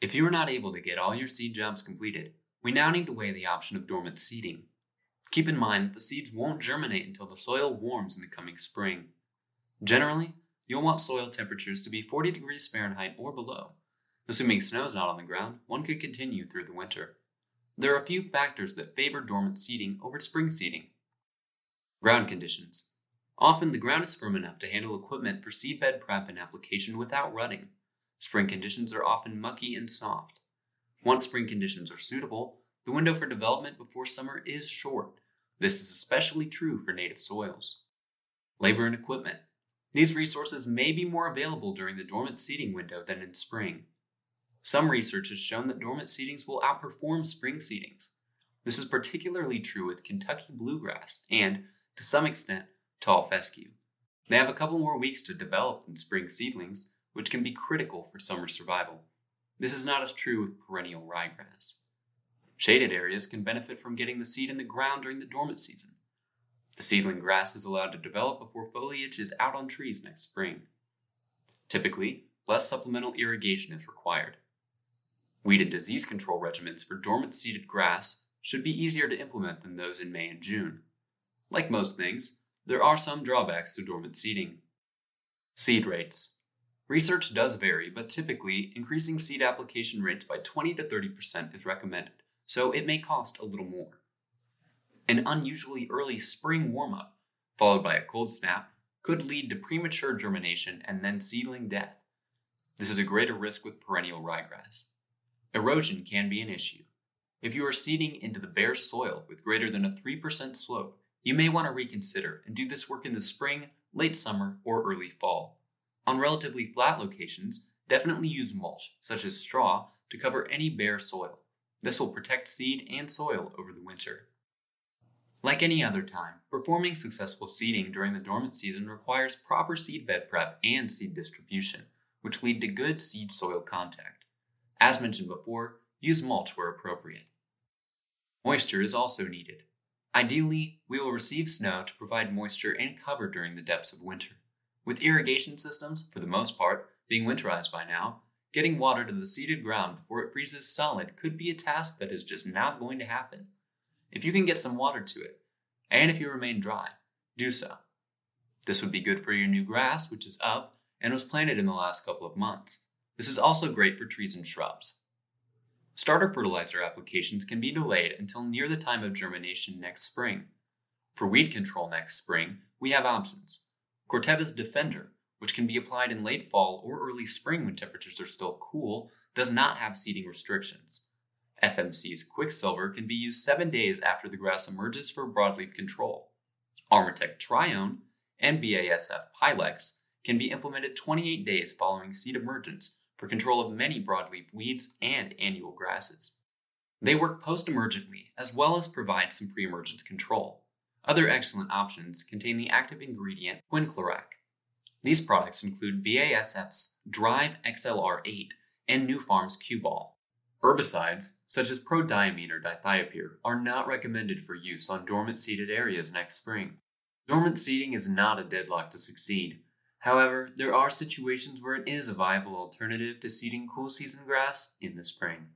If you are not able to get all your seed jobs completed, we now need to weigh the option of dormant seeding. Keep in mind that the seeds won't germinate until the soil warms in the coming spring. Generally, you'll want soil temperatures to be 40 degrees Fahrenheit or below. Assuming snow is not on the ground, one could continue through the winter. There are a few factors that favor dormant seeding over spring seeding. Ground conditions. Often the ground is firm enough to handle equipment for seedbed prep and application without rutting. Spring conditions are often mucky and soft. Once spring conditions are suitable, the window for development before summer is short. This is especially true for native soils. Labor and equipment. These resources may be more available during the dormant seeding window than in spring. Some research has shown that dormant seedings will outperform spring seedings. This is particularly true with Kentucky bluegrass and, to some extent, tall fescue. They have a couple more weeks to develop than spring seedlings, which can be critical for summer survival. This is not as true with perennial ryegrass. Shaded areas can benefit from getting the seed in the ground during the dormant season. The seedling grass is allowed to develop before foliage is out on trees next spring. Typically, less supplemental irrigation is required. Weed and disease control regimens for dormant seeded grass should be easier to implement than those in May and June. Like most things, there are some drawbacks to dormant seeding. Seed rates. Research does vary, but typically, increasing seed application rates by 20 to 30% is recommended, so it may cost a little more. An unusually early spring warm up, followed by a cold snap, could lead to premature germination and then seedling death. This is a greater risk with perennial ryegrass. Erosion can be an issue. If you are seeding into the bare soil with greater than a 3% slope, you may want to reconsider and do this work in the spring, late summer, or early fall. On relatively flat locations, definitely use mulch, such as straw, to cover any bare soil. This will protect seed and soil over the winter. Like any other time, performing successful seeding during the dormant season requires proper seed bed prep and seed distribution, which lead to good seed soil contact. As mentioned before, use mulch where appropriate. Moisture is also needed. Ideally, we will receive snow to provide moisture and cover during the depths of winter. With irrigation systems, for the most part, being winterized by now, getting water to the seeded ground before it freezes solid could be a task that is just not going to happen. If you can get some water to it, and if you remain dry, do so. This would be good for your new grass, which is up and was planted in the last couple of months. This is also great for trees and shrubs. Starter fertilizer applications can be delayed until near the time of germination next spring. For weed control next spring, we have options. Corteva's Defendor, which can be applied in late fall or early spring when temperatures are still cool, does not have seeding restrictions. FMC's Quicksilver can be used seven days after the grass emerges for broadleaf control. Armatech Trione and BASF Pylex can be implemented 28 days following seed emergence for control of many broadleaf weeds and annual grasses. They work post emergently as well as provide some pre emergence control. Other excellent options contain the active ingredient quinclorac. These products include BASF's Drive XLR8 and Nufarm's Q-Ball. Herbicides, such as prodiamine or dithiopyr, are not recommended for use on dormant seeded areas next spring. Dormant seeding is not a deadlock to succeed, However, there are situations where it is a viable alternative to seeding cool season grass in the spring.